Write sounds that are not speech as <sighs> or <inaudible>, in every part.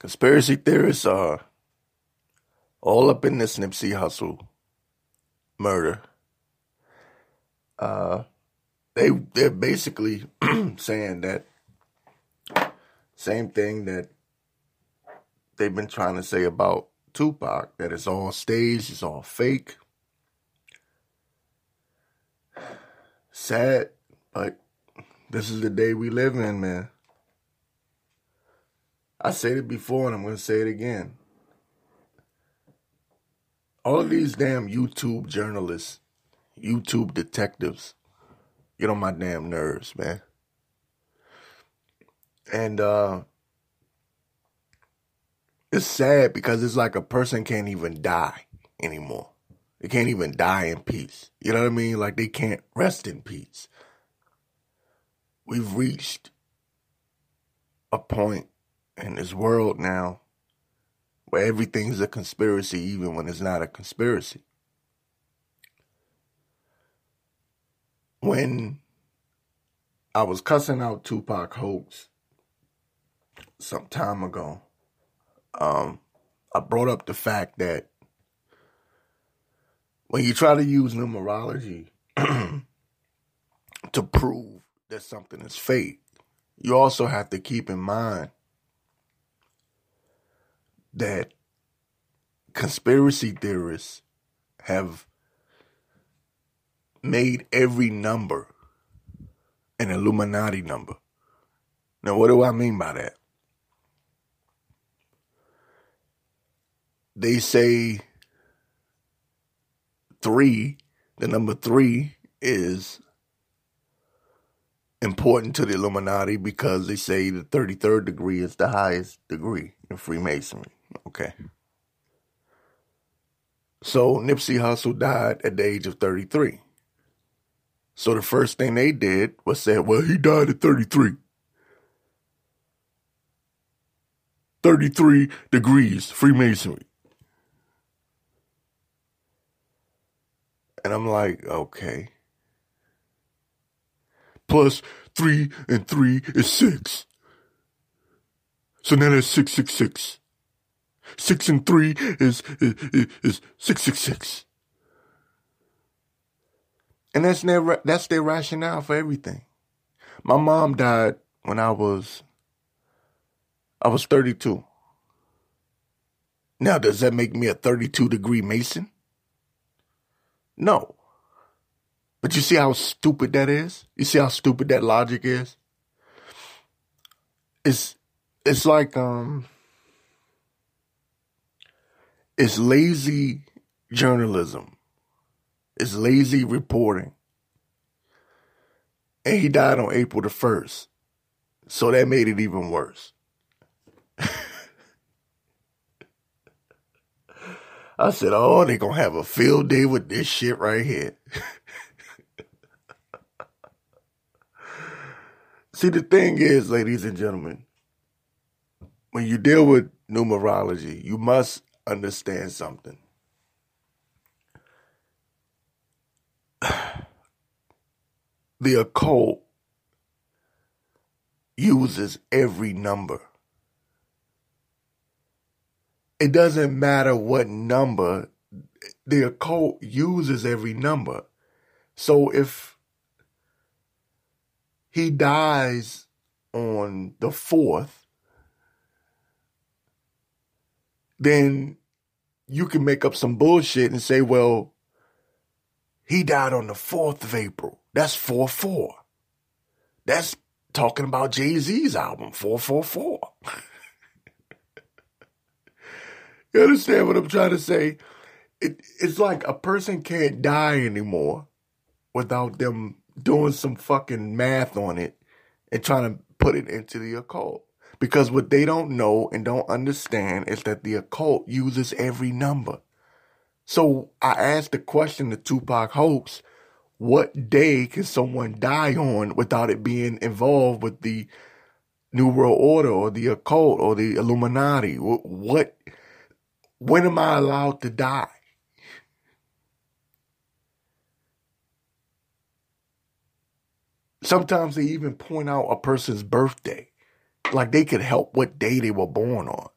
Conspiracy theorists are all up in this Nipsey Hussle murder. Uh, they they're basically <clears throat> saying that same thing that they've been trying to say about Tupac that it's all staged, it's all fake. Sad, but this is the day we live in, man. I said it before and I'm going to say it again. All of these damn YouTube journalists, YouTube detectives, get on my damn nerves, man. And uh it's sad because it's like a person can't even die anymore. They can't even die in peace. You know what I mean? Like they can't rest in peace. We've reached a point in this world now where everything's a conspiracy, even when it's not a conspiracy. When I was cussing out Tupac hoax some time ago, um, I brought up the fact that when you try to use numerology <clears throat> to prove that something is fake, you also have to keep in mind that conspiracy theorists have made every number an Illuminati number. Now, what do I mean by that? They say three, the number three is important to the Illuminati because they say the 33rd degree is the highest degree in Freemasonry. Okay. So Nipsey Hussle died at the age of 33. So the first thing they did was say, well, he died at 33. 33 degrees Freemasonry. And I'm like, okay. Plus three and three is six. So now that's 666. Six and three is, is, is 666. And that's their, that's their rationale for everything. My mom died when I was, I was 32. Now, does that make me a 32 degree Mason? No. But you see how stupid that is? You see how stupid that logic is? It's it's like um it's lazy journalism. It's lazy reporting. And he died on April the 1st. So that made it even worse. <laughs> I said, oh, they're gonna have a field day with this shit right here. <laughs> See, the thing is, ladies and gentlemen, when you deal with numerology, you must understand something. <sighs> The occult uses every number it doesn't matter what number the occult uses every number. So if he dies on the fourth, then you can make up some bullshit and say, well, he died on the 4th of April. That's 4 4. That's talking about Jay Z's album, 444. <laughs> You understand what I'm trying to say? It, it's like a person can't die anymore without them doing some fucking math on it and trying to put it into the occult. Because what they don't know and don't understand is that the occult uses every number. So I asked the question to Tupac hoax, what day can someone die on without it being involved with the New World Order or the occult or the Illuminati? What when am I allowed to die? Sometimes they even point out a person's birthday. Like they could help what day they were born on.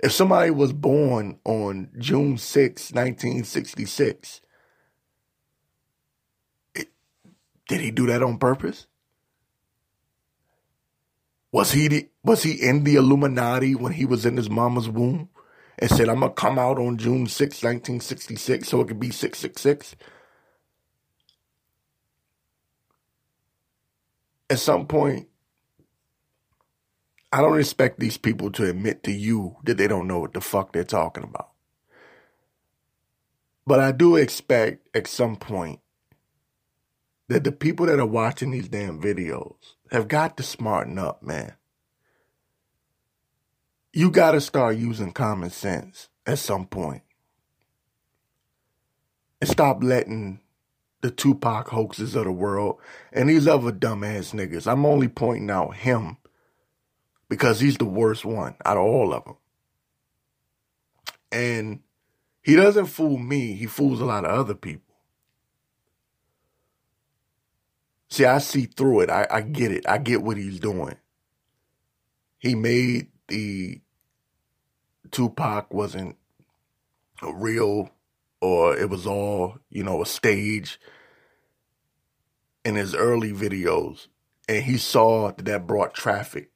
If somebody was born on June 6, 1966, it, did he do that on purpose? Was he the, was he in the Illuminati when he was in his mama's womb and said, "I'm gonna come out on June 6, 1966, so it could be 666"? At some point, I don't expect these people to admit to you that they don't know what the fuck they're talking about. But I do expect at some point that the people that are watching these damn videos have got to smarten up, man. You got to start using common sense at some point. And stop letting the Tupac hoaxes of the world and these other dumbass niggas. I'm only pointing out him because he's the worst one out of all of them. And he doesn't fool me, he fools a lot of other people. See, I see through it. I, I get it. I get what he's doing. He made the Tupac wasn't real or it was all, you know, a stage in his early videos. And he saw that that brought traffic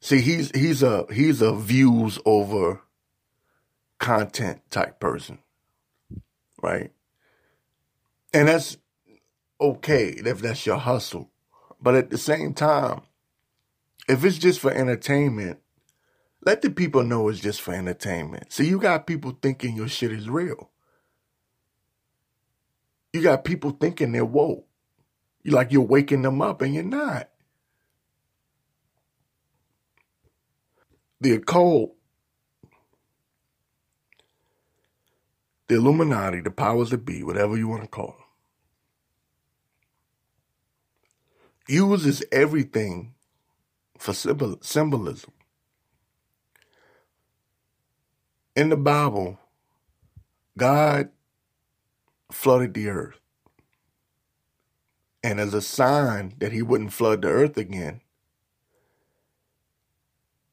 See, he's he's a he's a views over content type person, right? And that's okay if that's your hustle. But at the same time, if it's just for entertainment, let the people know it's just for entertainment. See, you got people thinking your shit is real. You got people thinking they're woke. You like you're waking them up and you're not. The occult, the Illuminati, the powers that be, whatever you want to call them, uses everything for symbol- symbolism. In the Bible, God flooded the earth. And as a sign that he wouldn't flood the earth again,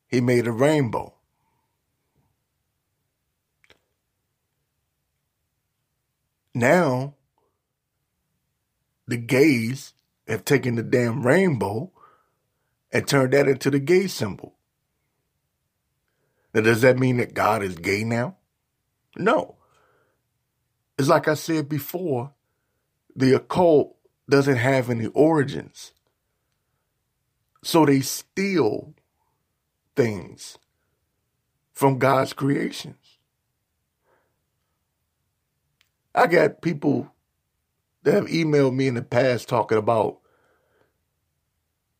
he made a rainbow. Now, the gays have taken the damn rainbow and turned that into the gay symbol. Now, does that mean that God is gay now? No. It's like I said before, the occult doesn't have any origins. So they steal things from God's creations. I got people that have emailed me in the past talking about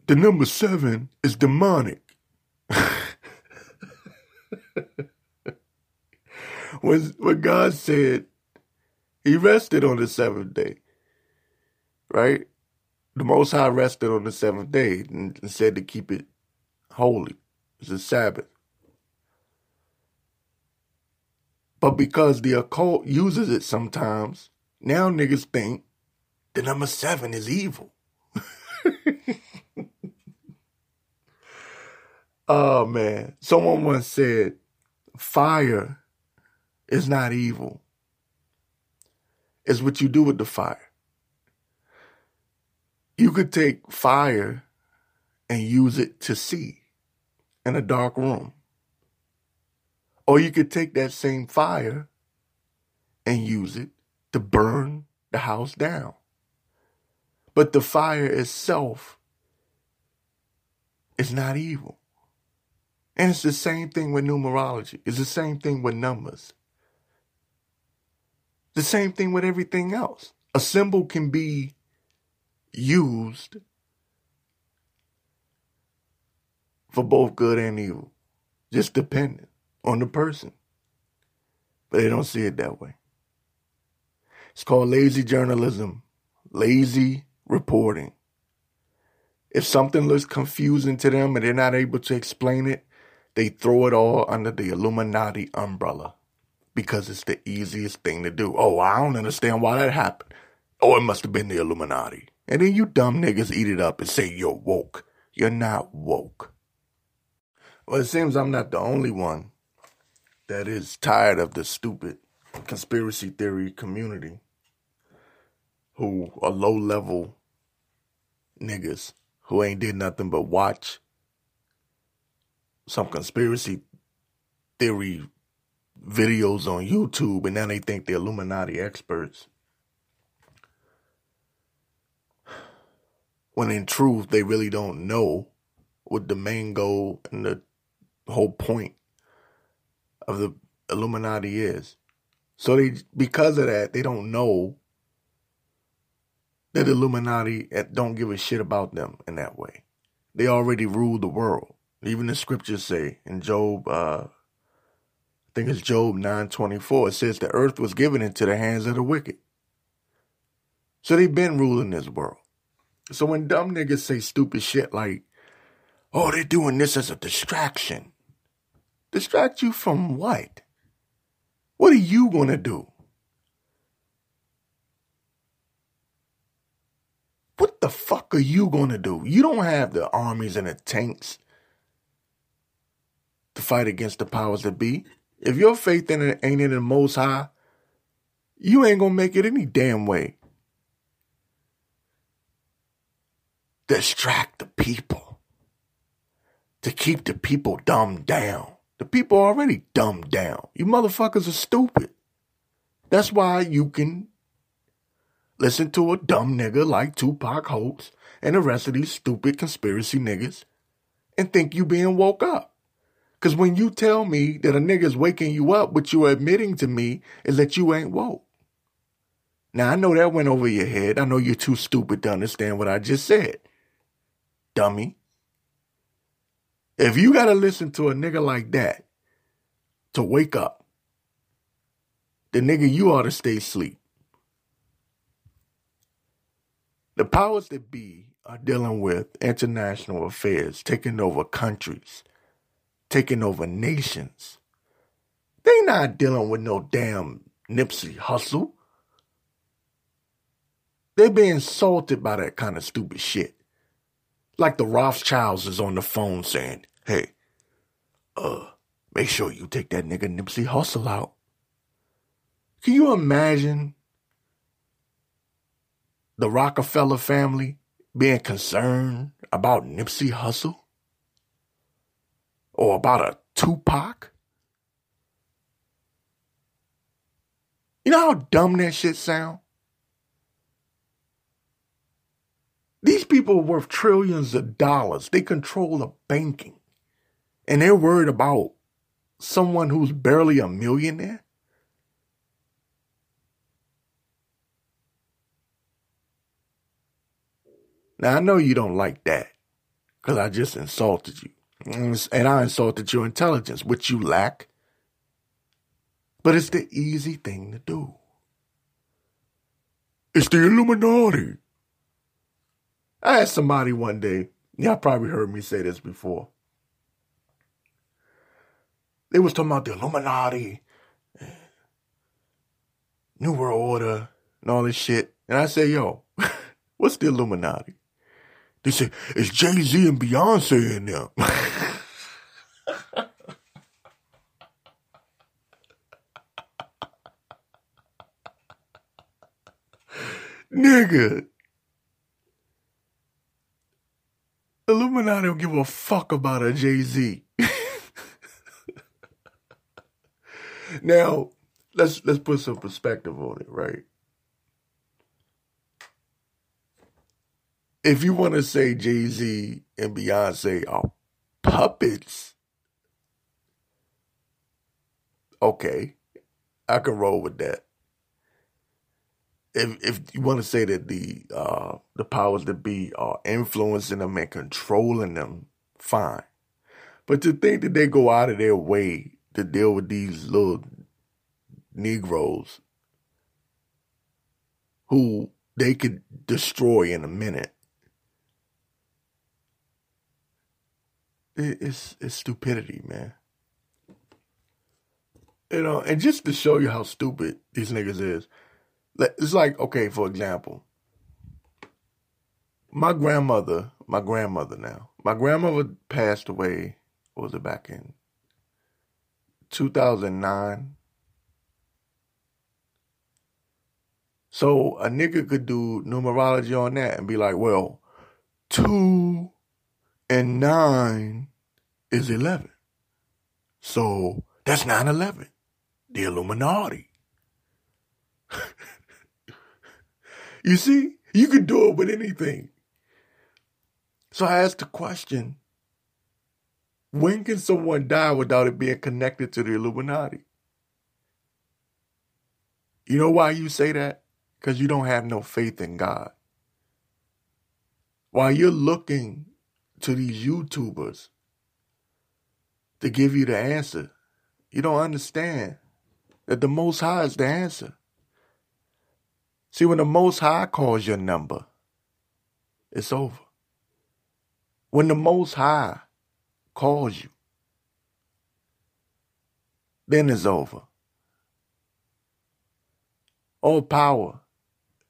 the number seven is demonic. <laughs> when, when God said he rested on the seventh day, right? The Most High rested on the seventh day and, and said to keep it holy. It's a Sabbath. But because the occult uses it sometimes, now niggas think the number seven is evil. <laughs> oh man. Someone once said, fire is not evil. It's what you do with the fire. You could take fire and use it to see in a dark room. Or you could take that same fire and use it to burn the house down. But the fire itself is not evil. And it's the same thing with numerology. It's the same thing with numbers. The same thing with everything else. A symbol can be used for both good and evil, just dependent on the person. But they don't see it that way. It's called lazy journalism, lazy reporting. If something looks confusing to them and they're not able to explain it, they throw it all under the Illuminati umbrella because it's the easiest thing to do. Oh, I don't understand why that happened. Oh, it must have been the Illuminati. And then you dumb niggas eat it up and say you're woke. You're not woke. Well, it seems I'm not the only one that is tired of the stupid conspiracy theory community who are low level niggas who ain't did nothing but watch some conspiracy theory videos on YouTube and now they think they're Illuminati experts. When in truth, they really don't know what the main goal and the whole point of the Illuminati is. So they, because of that, they don't know that the Illuminati don't give a shit about them in that way. They already rule the world. Even the scriptures say in Job, uh, I think it's Job 924, it says the earth was given into the hands of the wicked. So they've been ruling this world. So when dumb niggas say stupid shit like, oh, they're doing this as a distraction. Distract you from what? What are you going to do? What the fuck are you going to do? You don't have the armies and the tanks to fight against the powers that be. If your faith in it ain't in the most high, you ain't going to make it any damn way. Distract the people. To keep the people dumbed down. The people are already dumbed down. You motherfuckers are stupid. That's why you can listen to a dumb nigga like Tupac Holtz and the rest of these stupid conspiracy niggas and think you being woke up. Cause when you tell me that a nigga's waking you up, what you're admitting to me is that you ain't woke. Now I know that went over your head. I know you're too stupid to understand what I just said. Dummy. If you gotta listen to a nigga like that to wake up, the nigga you ought to stay asleep. The powers that be are dealing with international affairs, taking over countries, taking over nations. They not dealing with no damn Nipsey Hussle. They being insulted by that kind of stupid shit. Like the Rothschilds is on the phone saying, hey, uh, make sure you take that nigga Nipsey Hussle out. Can you imagine the Rockefeller family being concerned about Nipsey Hussle? Or about a Tupac? You know how dumb that shit sound? These people are worth trillions of dollars. They control the banking. And they're worried about someone who's barely a millionaire? Now, I know you don't like that because I just insulted you. And I insulted your intelligence, which you lack. But it's the easy thing to do. It's the Illuminati. I asked somebody one day, y'all probably heard me say this before. They was talking about the Illuminati, New World Order, and all this shit. And I said, yo, <laughs> what's the Illuminati? They said, it's Jay-Z and Beyonce in there. <laughs> Nigga. Illuminati don't give a fuck about a Jay-Z. now, let's let's put some perspective on it, right? if you want to say Jay Z and Beyonce are puppets, okay, I can roll with that. If if you want to say that the uh, the powers that be are influencing them and controlling them, fine. But to think that they go out of their way to deal with these little Negroes who they could destroy in a minute it's it's stupidity, man. You know, and just to show you how stupid these niggas is, it's like okay, for example, my grandmother, my grandmother now, my grandmother passed away. was it back in 2009. So a nigga could do numerology on that and be like, well, two and nine is 11. So that's 9 11. The Illuminati. <laughs> you see, you can do it with anything. So I asked the question when can someone die without it being connected to the Illuminati? You know why you say that? Because you don't have no faith in God. While you're looking to these YouTubers to give you the answer, you don't understand that the Most High is the answer. See, when the Most High calls your number, it's over. When the Most High calls you, then it's over. All power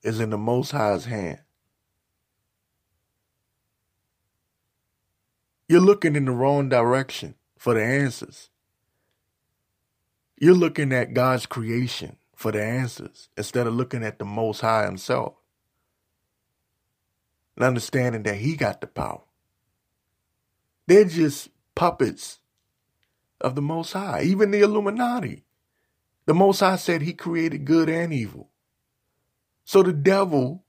is in the Most High's hand. You're looking in the wrong direction for the answers. You're looking at God's creation for the answers instead of looking at the Most High Himself and understanding that He got the power. They're just puppets of the Most High, even the Illuminati. The Most High said He created good and evil. So the devil,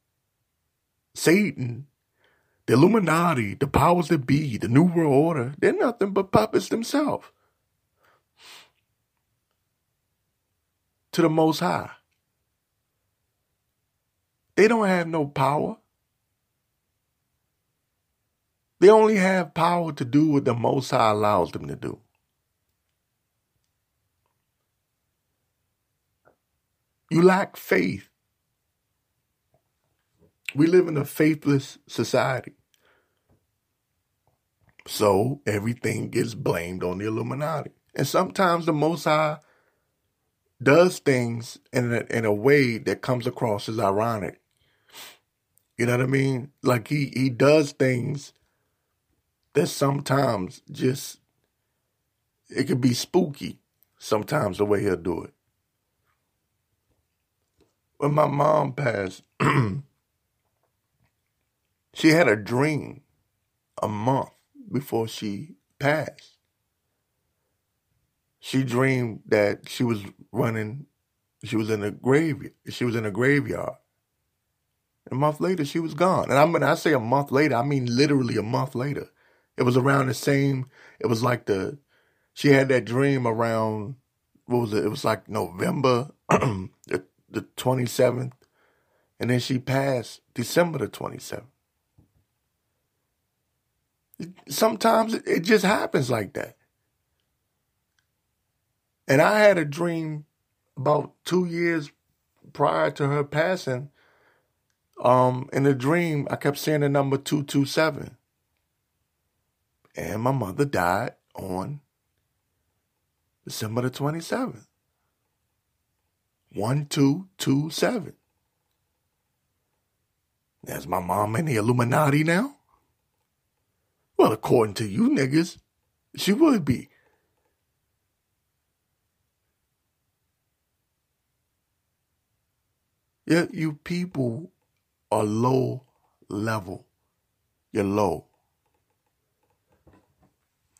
Satan, the Illuminati, the powers that be, the New World Order, they're nothing but puppets themselves. To the Most High. They don't have no power. They only have power to do what the Most High allows them to do. You lack faith. We live in a faithless society. So everything gets blamed on the Illuminati. And sometimes the Most High does things in a, in a way that comes across as ironic. You know what I mean? Like he, he does things that sometimes just, it could be spooky sometimes the way he'll do it. When my mom passed, <clears throat> she had a dream a month before she passed. She dreamed that she was running, she was in a grave, she was in a graveyard. A month later, she was gone. And I mean, I say a month later, I mean literally a month later. It was around the same. It was like the, she had that dream around. What was it? It was like November <clears throat> the the twenty seventh, and then she passed December the twenty seventh sometimes it just happens like that. And I had a dream about two years prior to her passing. Um, in the dream, I kept seeing the number 227. And my mother died on December the 27th. 1227. That's my mom in the Illuminati now? Well, according to you niggas, she would be. Yeah, you people are low level. You're low.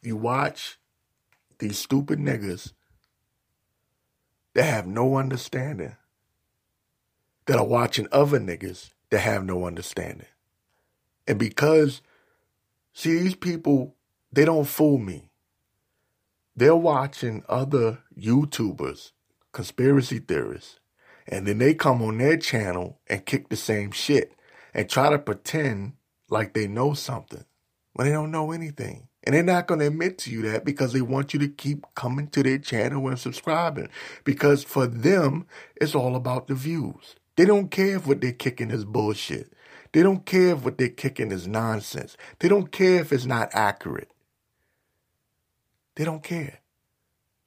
You watch these stupid niggas that have no understanding that are watching other niggas that have no understanding. And because See, these people, they don't fool me. They're watching other YouTubers, conspiracy theorists, and then they come on their channel and kick the same shit and try to pretend like they know something when they don't know anything. And they're not going to admit to you that because they want you to keep coming to their channel and subscribing. Because for them, it's all about the views. They don't care if what they're kicking is bullshit. They don't care if what they're kicking is nonsense. They don't care if it's not accurate. They don't care.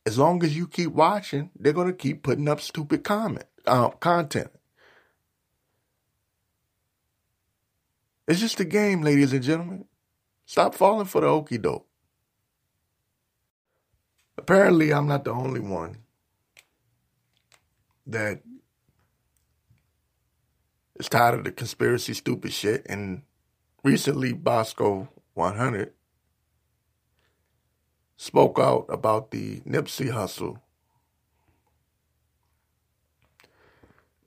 As long as you keep watching, they're going to keep putting up stupid comment, uh, content. It's just a game, ladies and gentlemen. Stop falling for the okey doke. apparently I'm not the only one that is tired of the conspiracy stupid shit. And recently, Bosco 100 spoke out about the Nipsey Hussle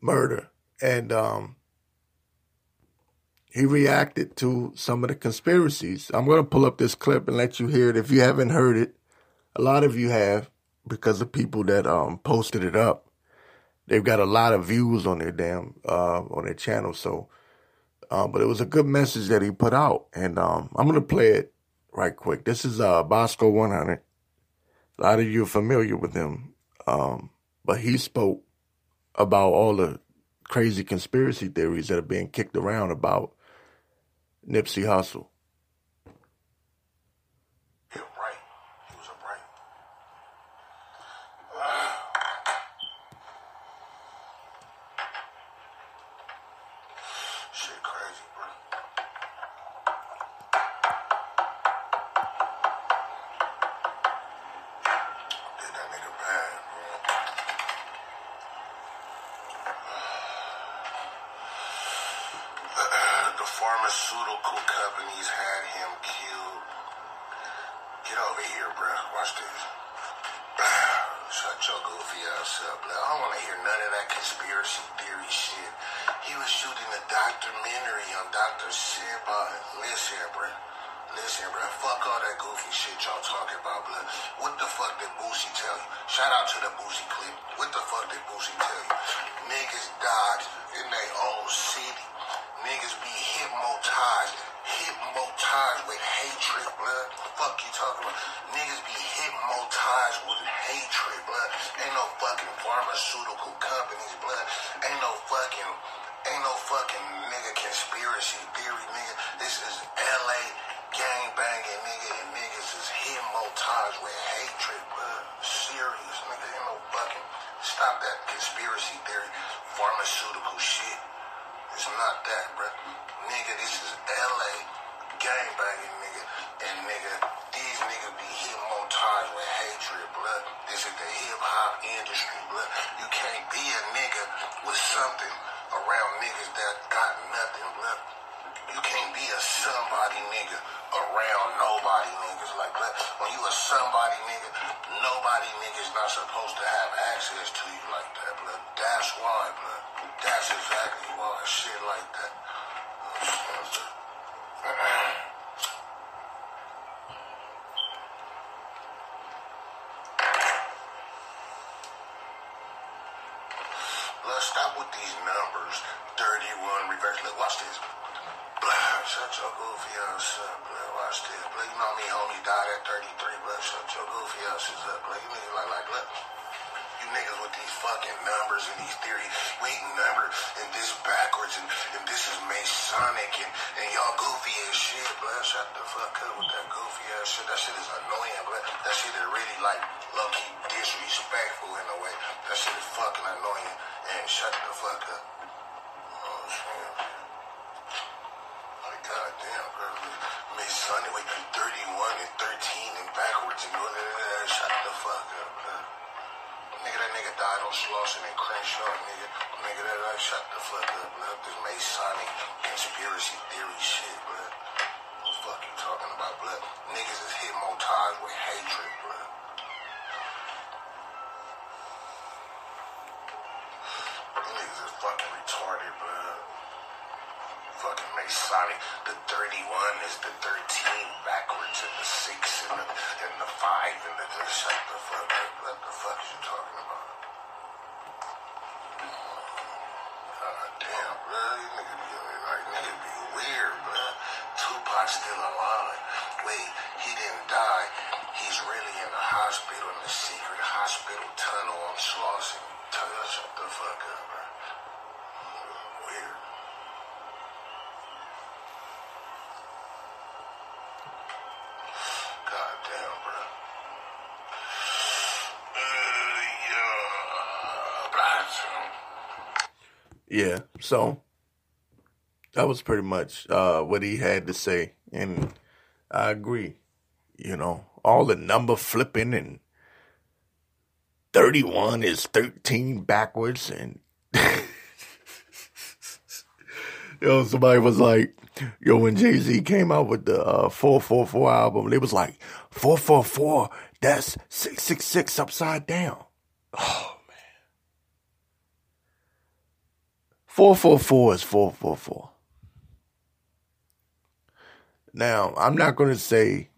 murder. And um, he reacted to some of the conspiracies. I'm going to pull up this clip and let you hear it. If you haven't heard it, a lot of you have because of people that um, posted it up. They've got a lot of views on their damn uh, on their channel. So, uh, but it was a good message that he put out, and um, I'm gonna play it right quick. This is uh, Bosco 100. A lot of you are familiar with him, um, but he spoke about all the crazy conspiracy theories that are being kicked around about Nipsey Hussle. Pharmaceutical companies had him killed. Get over here, bro. Watch this. <sighs> Shut your goofy ass up, bro. I don't want to hear none of that conspiracy theory shit. He was shooting a documentary on Dr. Sebi. Uh, listen, bro. Listen, bro. Fuck all that goofy shit y'all talking about, blood. What the fuck did Boosie tell you? Shout out to the Boosie clip. What the fuck did Boosie tell you? Niggas died in their own city. Niggas be hypnotized, hypnotized with hatred, blood. Fuck you talking about? Niggas be hypnotized with hatred, blood. Ain't no fucking pharmaceutical companies, blood. Ain't no fucking, ain't no fucking nigga conspiracy theory, nigga. This is LA gang banging, nigga, and niggas is hypnotized with hatred, blood. Serious, nigga. Ain't no fucking, stop that conspiracy theory, pharmaceutical. It's not that, bro. Nigga, this is LA gangbanging, nigga. And nigga, these niggas be hypnotized with hatred, blood. This is the hip hop industry, blood. You can't be a nigga with something around niggas that got nothing, blood. You can't be a somebody nigga around nobody niggas like that. When you a somebody nigga, nobody niggas not supposed to have access to you fucking numbers and these theories. We ain't number and this backwards and, and this is Masonic and, and y'all goofy as shit, blah. Shut the fuck up with that goofy ass shit. That shit is annoying, blah. That shit is really like low-key disrespectful in a way. That shit is fucking annoying. And shut the fuck up. Like, goddamn. Masonic, wait, 31 and 13 and backwards and all. Shut the fuck up. Nigga, that nigga died on Slauson and Crenshaw, nigga. Nigga, that like, shut the fuck up, blood. This Masonic conspiracy theory shit, blood. What the fuck you talking about, blood? Niggas is hypnotized with hatred, blood. Yeah, so that was pretty much uh, what he had to say, and I agree. You know, all the number flipping and 31 is 13 backwards and <laughs> yo somebody was like yo when Jay-Z came out with the uh, 444 album they was like 444 that's 666 upside down <sighs> oh man 444 is 444 now I'm not going to say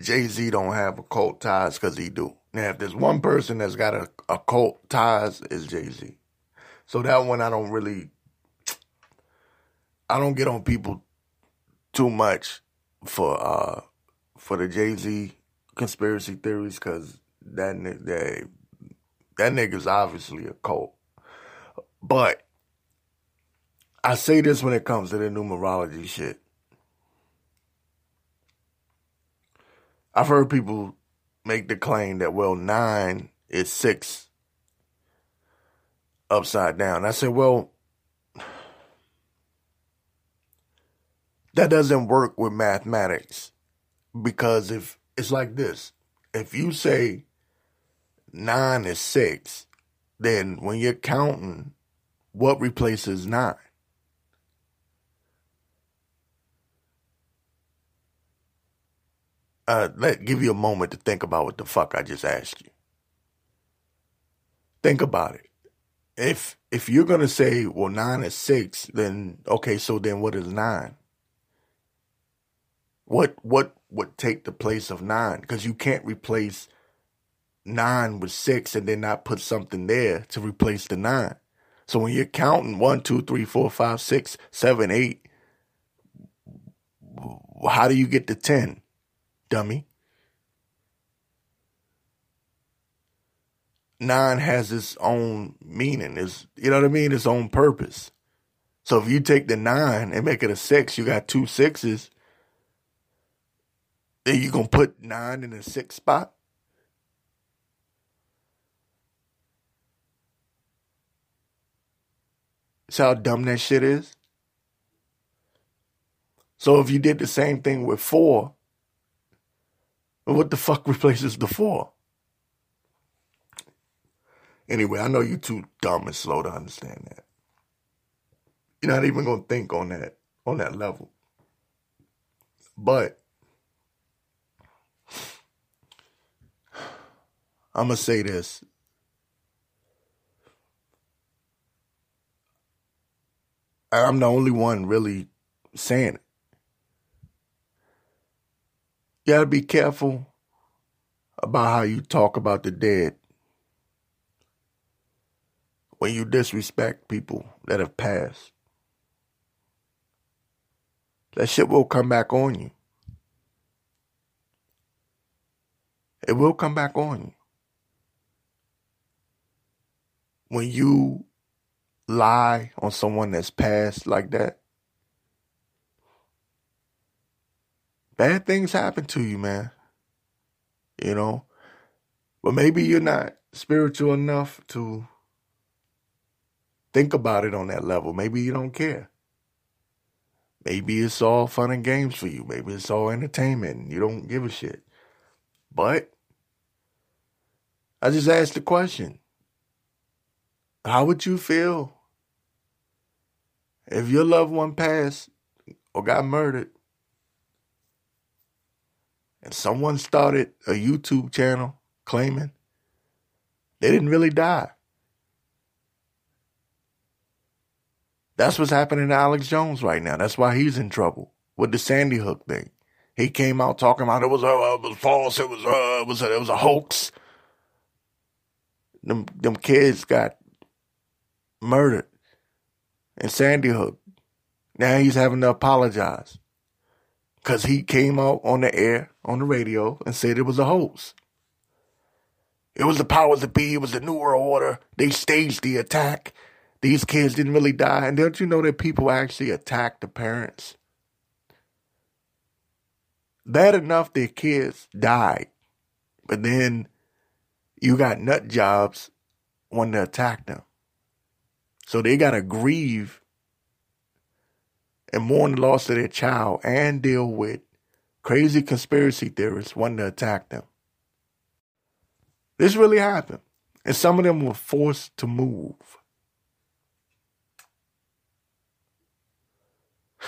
Jay-Z don't have occult ties because he do now, if there's one person that's got a, a cult ties, is Jay Z. So that one I don't really, I don't get on people too much for uh for the Jay Z conspiracy theories because that that that nigga's obviously a cult. But I say this when it comes to the numerology shit. I've heard people make the claim that, well, nine is six upside down. I said, well, that doesn't work with mathematics because if it's like this, if you say nine is six, then when you're counting, what replaces nine? Uh, let give you a moment to think about what the fuck I just asked you. Think about it. If if you're gonna say, well, nine is six, then okay, so then what is nine? What what would take the place of nine? Because you can't replace nine with six and then not put something there to replace the nine. So when you're counting one, two, three, four, five, six, seven, eight, how do you get to ten? Dummy. Nine has its own meaning. It's you know what I mean? Its own purpose. So if you take the nine and make it a six, you got two sixes. Then you gonna put nine in the six spot. See how dumb that shit is? So if you did the same thing with four, what the fuck replaces the four? Anyway, I know you're too dumb and slow to understand that. You're not even gonna think on that on that level. But I'm gonna say this. I'm the only one really saying it. You gotta be careful about how you talk about the dead when you disrespect people that have passed. That shit will come back on you. It will come back on you. When you lie on someone that's passed like that, bad things happen to you, man. You know? But maybe you're not spiritual enough to think about it on that level. Maybe you don't care. Maybe it's all fun and games for you. Maybe it's all entertainment. And you don't give a shit. But I just asked the question How would you feel if your loved one passed or got murdered and someone started a YouTube channel claiming they didn't really die. That's what's happening to Alex Jones right now. That's why he's in trouble with the Sandy Hook thing. He came out talking about it was uh, it was false. It was uh, it was a, it was a hoax. Them them kids got murdered in Sandy Hook. Now he's having to apologize because he came out on the air, on the radio, and said it was a hoax. It was the powers that be, it was the New World Order. They staged the attack. These kids didn't really die. And don't you know that people actually attacked the parents? Bad enough their kids died. But then you got nut jobs wanting to attack them. So they got to grieve and mourn the loss of their child and deal with crazy conspiracy theorists wanting to attack them. This really happened. And some of them were forced to move. <sighs>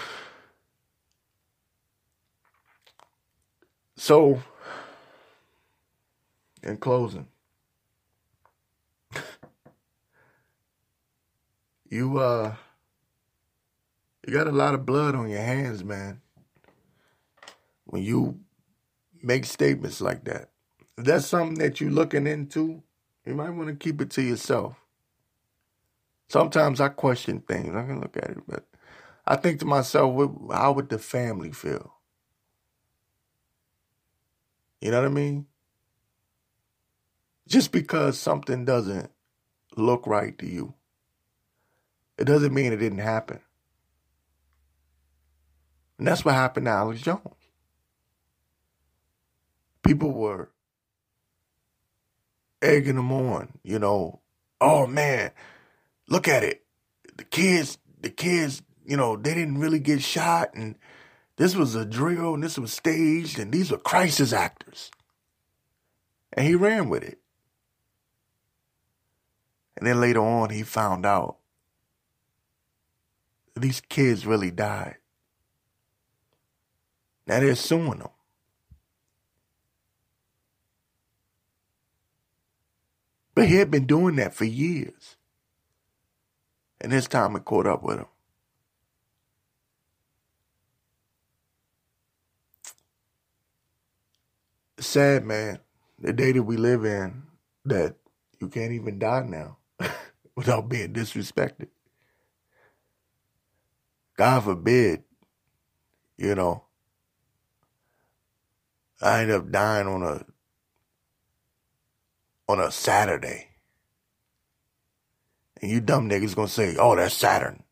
So, in closing, <laughs> you uh you got a lot of blood on your hands, man. When you make statements like that. If that's something that you're looking into, you might want to keep it to yourself. Sometimes I question things. I can look at it, but I think to myself, how would the family feel? You know what I mean? Just because something doesn't look right to you, it doesn't mean it didn't happen. And that's what happened to Alex Jones. People were egging him on, you know. Oh man, look at it. The kids, the kids, you know, they didn't really get shot and this was a drill and this was staged and these were crisis actors. And he ran with it. And then later on, he found out these kids really died. Now they're suing them. But he had been doing that for years. And this time it caught up with him. Sad, man. The day that we live in, that you can't even die now <laughs> without being disrespected. God forbid, you know, I end up dying on a on a Saturday. And you dumb niggas gonna say, oh, that's Saturn.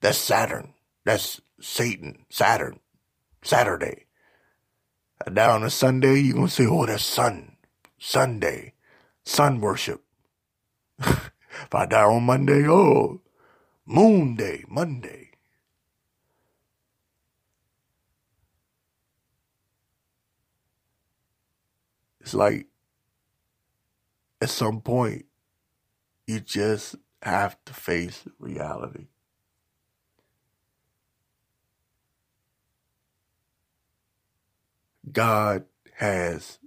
That's Saturn. That's Satan. Saturn. Saturday. And now on a Sunday, you gonna say, oh, that's sun. Sunday. Sun worship. <laughs> if I die on Monday, oh, moon day, Monday. It's like at some point, you just have to face reality. God has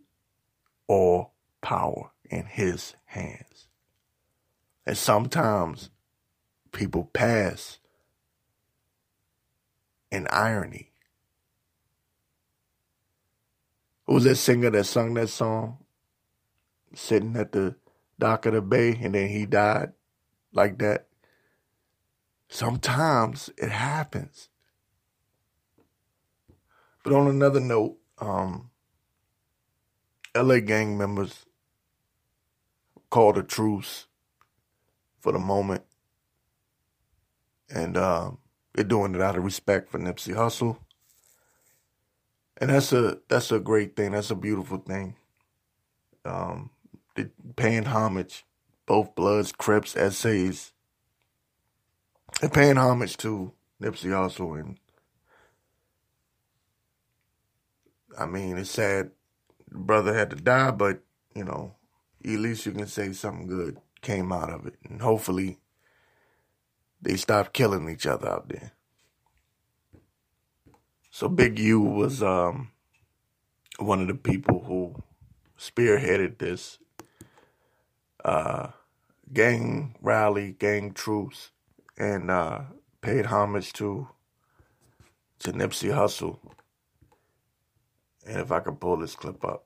all power in his hands. And sometimes people pass in irony Who was that singer that sung that song? Sitting at the dock of the bay and then he died like that. Sometimes it happens. But on another note, um, LA gang members called a truce for the moment. And uh, they're doing it out of respect for Nipsey Hussle and that's a that's a great thing. That's a beautiful thing. Um, paying homage, both Bloods, Crips, essays, and paying homage to Nipsey Hussle. And I mean, it's sad, brother had to die, but you know, at least you can say something good came out of it, and hopefully, they stop killing each other out there. So Big U was um, one of the people who spearheaded this uh, gang rally, gang truce, and uh, paid homage to to Nipsey Hussle. And if I could pull this clip up.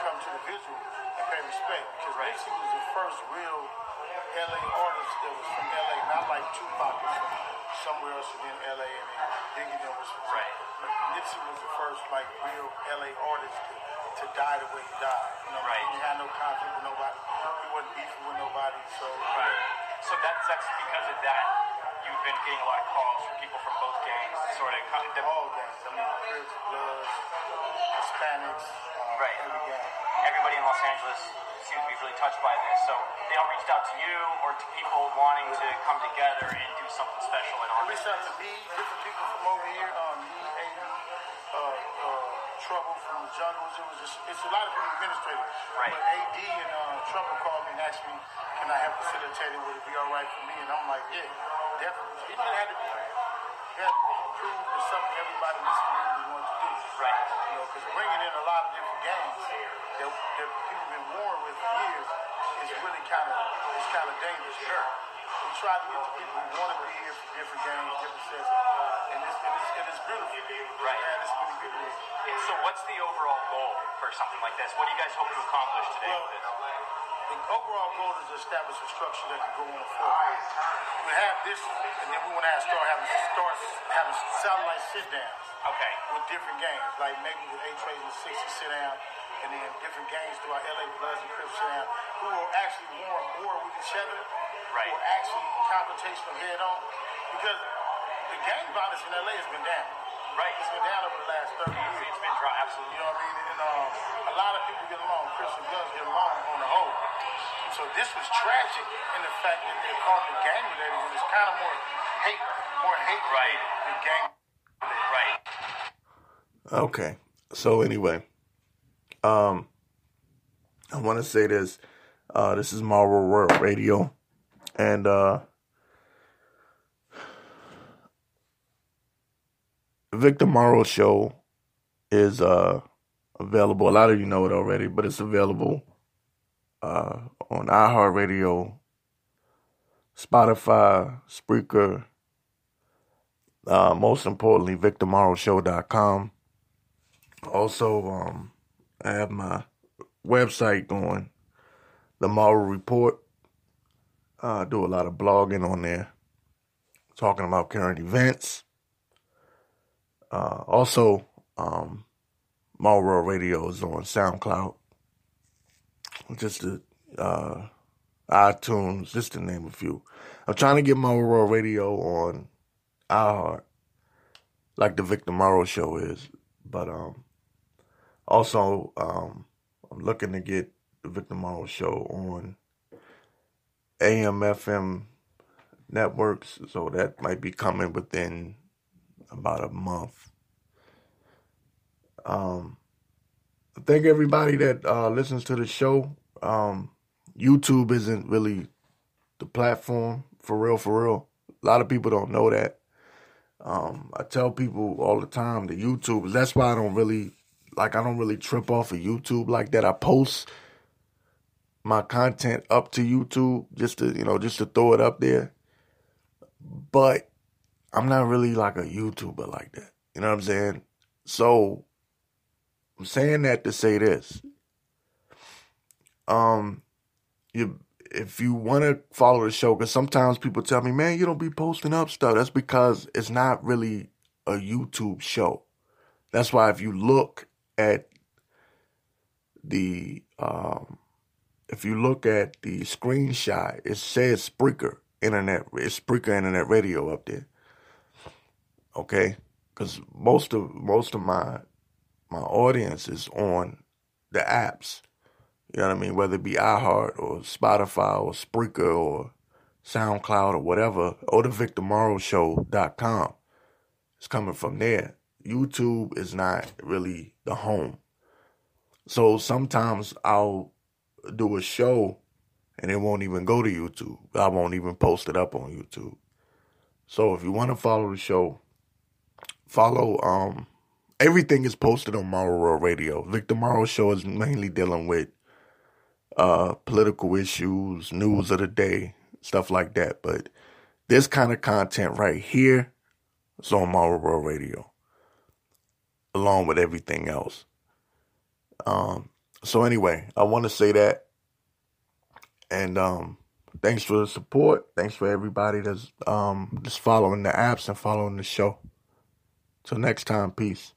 come to the visual and pay respect because right. Nipsey was the first real LA artist that was from LA, not like Tupac was from somewhere else in LA and then Biggie then was from Right. But Nipsey was the first like real LA artist to, to die the way he died. You know, Right. he had no conflict with nobody. He wasn't beefing with nobody. So Right. So that's that's because of that. You've been getting a lot of calls from people from both gangs, sort of. Come, the, all gangs. I mean, Crips, Bloods, Hispanics, uh, Right. every gang. everybody in Los Angeles seems to be really touched by this. So they all reached out to you or to people wanting to come together and do something special in They honor. reached out to me, different people from over here, um, Trouble from the Jungles. It was just, it's a lot of people administrative. Right. But AD and uh, Trouble called me and asked me, can I help facilitate it? Would it be all right for me? And I'm like, yeah, definitely. It had to be, it had to prove to something everybody in this community wanted to do. Right. You know, because bringing in a lot of different gangs that, that people have been warring with for years is really kind of, it's kind of dangerous. Sure. We try to get the people who want to be here from different gangs, different sets, and it's, and it's, and it's beautiful. Right. Man, it's many people. And so what's the overall goal for something like this? What do you guys hope to accomplish today Well, with this? the overall goal is to establish a structure that can go on forward. We have this, and then we want to start having start having satellite sit downs Okay. with different games, like maybe with Eight Trays and 60 sit down, and then different gangs throughout LA Bloods and Crips sit down, who will actually war more with each other, Right. who are actually confrontational head on, because the gang violence in LA has been down. Right. It's been down over the last 30 years. It's been dry, absolutely. You know what I mean? And um, a lot of people get along. Christian Bloods get along on the whole. So this was tragic in the fact that they're called it gang related when it's kind of more hate, more hate Right. than gang. Right. Okay. So anyway, um, I want to say this. Uh, this is Marvel World Radio, and uh, Victor Morrow show is uh available. A lot of you know it already, but it's available uh on iHeartRadio, Spotify, Spreaker. Uh, most importantly, VictorMorrowShow.com. Also, um, I have my website going, The Morrow Report. I do a lot of blogging on there, talking about current events. Uh, also, um, Morrow Radio is on SoundCloud. Just the uh, iTunes, just to name a few. I'm trying to get Morrow Radio on iHeart, like the Victor Morrow Show is. But um, also, um, I'm looking to get the Victor Morrow Show on AM FM networks, so that might be coming within about a month. Um, thank everybody that uh, listens to the show. Um, YouTube isn't really the platform for real, for real. A lot of people don't know that. Um, I tell people all the time that YouTube, that's why I don't really, like, I don't really trip off of YouTube like that. I post my content up to YouTube just to, you know, just to throw it up there. But I'm not really like a YouTuber like that. You know what I'm saying? So I'm saying that to say this. Um, you if you want to follow the show, because sometimes people tell me, man, you don't be posting up stuff. That's because it's not really a YouTube show. That's why if you look at the um, if you look at the screenshot, it says Spreaker Internet, it's Spreaker Internet Radio up there. Okay, because most of most of my my audience is on the apps. You know what I mean? Whether it be iHeart or Spotify or Spreaker or SoundCloud or whatever, or the VictorMorrowShow.com. It's coming from there. YouTube is not really the home. So sometimes I'll do a show and it won't even go to YouTube. I won't even post it up on YouTube. So if you want to follow the show, follow um everything is posted on Morrow Radio. Victor Morrow Show is mainly dealing with uh political issues, news of the day, stuff like that. But this kind of content right here is on Morrow Radio. Along with everything else. Um so anyway, I want to say that and um thanks for the support. Thanks for everybody that's um just following the apps and following the show. Till next time, peace.